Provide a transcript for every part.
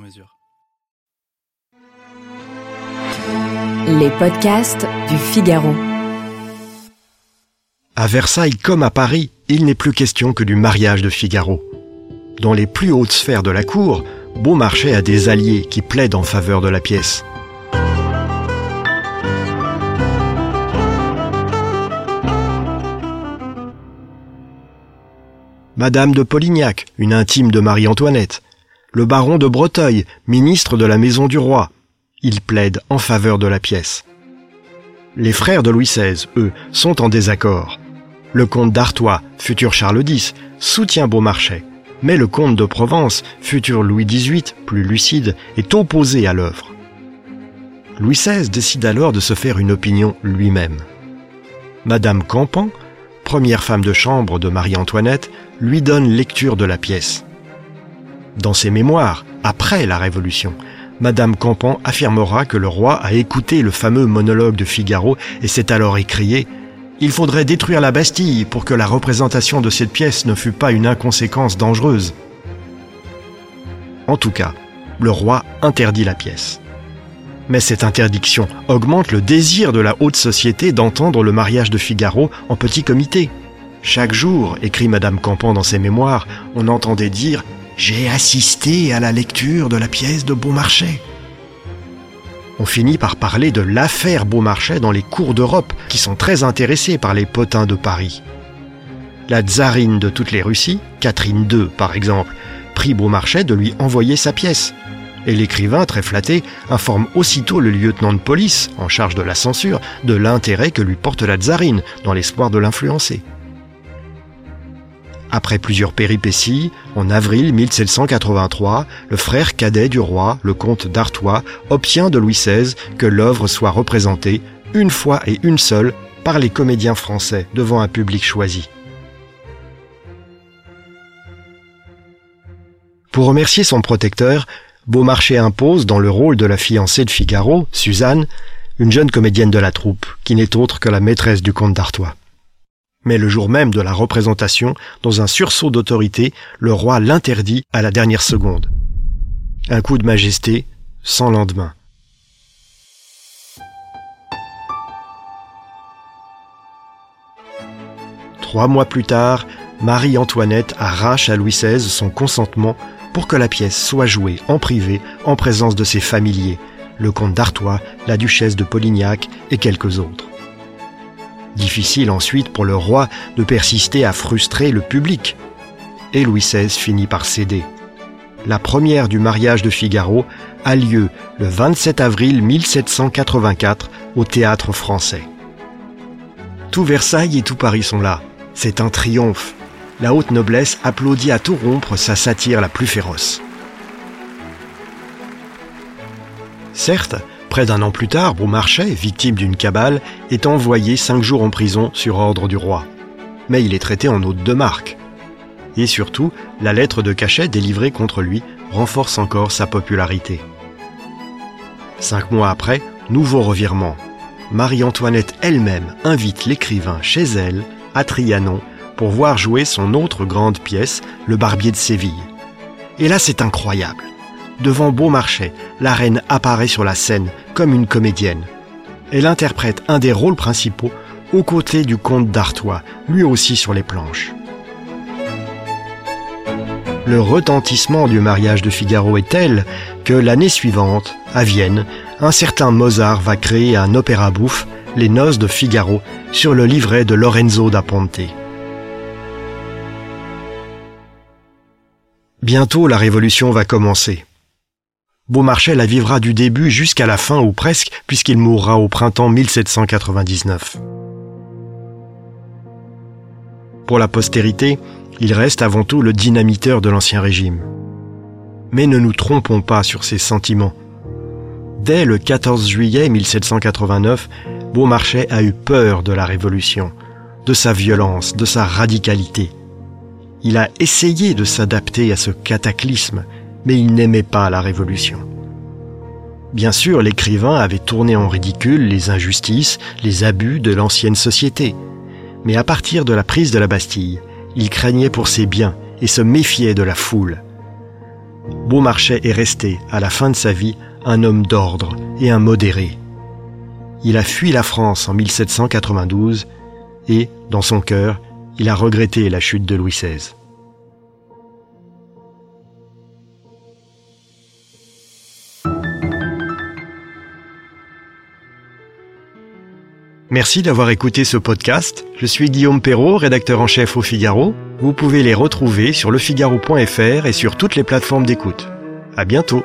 mesure. Les podcasts du Figaro. À Versailles comme à Paris, il n'est plus question que du mariage de Figaro. Dans les plus hautes sphères de la cour, Beaumarchais a des alliés qui plaident en faveur de la pièce. Madame de Polignac, une intime de Marie-Antoinette. Le baron de Breteuil, ministre de la Maison du Roi. Ils plaident en faveur de la pièce. Les frères de Louis XVI, eux, sont en désaccord. Le comte d'Artois, futur Charles X, soutient Beaumarchais, mais le comte de Provence, futur Louis XVIII, plus lucide, est opposé à l'œuvre. Louis XVI décide alors de se faire une opinion lui-même. Madame Campan, première femme de chambre de Marie-Antoinette, lui donne lecture de la pièce. Dans ses mémoires, après la Révolution, Madame Campan affirmera que le roi a écouté le fameux monologue de Figaro et s'est alors écrié Il faudrait détruire la Bastille pour que la représentation de cette pièce ne fût pas une inconséquence dangereuse. En tout cas, le roi interdit la pièce. Mais cette interdiction augmente le désir de la haute société d'entendre le mariage de Figaro en petit comité. Chaque jour, écrit Madame Campan dans ses mémoires, on entendait dire J'ai assisté à la lecture de la pièce de Beaumarchais. On finit par parler de l'affaire Beaumarchais dans les cours d'Europe, qui sont très intéressés par les potins de Paris. La tsarine de toutes les Russies, Catherine II par exemple, prie Beaumarchais de lui envoyer sa pièce. Et l'écrivain, très flatté, informe aussitôt le lieutenant de police, en charge de la censure, de l'intérêt que lui porte la tsarine, dans l'espoir de l'influencer. Après plusieurs péripéties, en avril 1783, le frère cadet du roi, le comte d'Artois, obtient de Louis XVI que l'œuvre soit représentée, une fois et une seule, par les comédiens français devant un public choisi. Pour remercier son protecteur, Beaumarchais impose, dans le rôle de la fiancée de Figaro, Suzanne, une jeune comédienne de la troupe, qui n'est autre que la maîtresse du comte d'Artois. Mais le jour même de la représentation, dans un sursaut d'autorité, le roi l'interdit à la dernière seconde. Un coup de majesté sans lendemain. Trois mois plus tard, Marie-Antoinette arrache à Louis XVI son consentement pour que la pièce soit jouée en privé en présence de ses familiers, le comte d'Artois, la duchesse de Polignac et quelques autres. Difficile ensuite pour le roi de persister à frustrer le public. Et Louis XVI finit par céder. La première du mariage de Figaro a lieu le 27 avril 1784 au théâtre français. Tout Versailles et tout Paris sont là. C'est un triomphe. La haute noblesse applaudit à tout rompre sa satire la plus féroce. Certes, Près d'un an plus tard, Beaumarchais, victime d'une cabale, est envoyé cinq jours en prison sur ordre du roi. Mais il est traité en hôte de marque. Et surtout, la lettre de cachet délivrée contre lui renforce encore sa popularité. Cinq mois après, nouveau revirement. Marie-Antoinette elle-même invite l'écrivain chez elle, à Trianon, pour voir jouer son autre grande pièce, Le Barbier de Séville. Et là, c'est incroyable devant Beaumarchais, la reine apparaît sur la scène comme une comédienne. Elle interprète un des rôles principaux aux côtés du comte d'Artois, lui aussi sur les planches. Le retentissement du mariage de Figaro est tel que l'année suivante, à Vienne, un certain Mozart va créer un opéra bouffe, Les Noces de Figaro, sur le livret de Lorenzo da Ponte. Bientôt la révolution va commencer. Beaumarchais la vivra du début jusqu'à la fin ou presque, puisqu'il mourra au printemps 1799. Pour la postérité, il reste avant tout le dynamiteur de l'Ancien Régime. Mais ne nous trompons pas sur ses sentiments. Dès le 14 juillet 1789, Beaumarchais a eu peur de la Révolution, de sa violence, de sa radicalité. Il a essayé de s'adapter à ce cataclysme, mais il n'aimait pas la Révolution. Bien sûr, l'écrivain avait tourné en ridicule les injustices, les abus de l'ancienne société. Mais à partir de la prise de la Bastille, il craignait pour ses biens et se méfiait de la foule. Beaumarchais est resté, à la fin de sa vie, un homme d'ordre et un modéré. Il a fui la France en 1792 et, dans son cœur, il a regretté la chute de Louis XVI. Merci d'avoir écouté ce podcast. Je suis Guillaume Perrault, rédacteur en chef au Figaro. Vous pouvez les retrouver sur lefigaro.fr et sur toutes les plateformes d'écoute. À bientôt.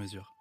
mesure.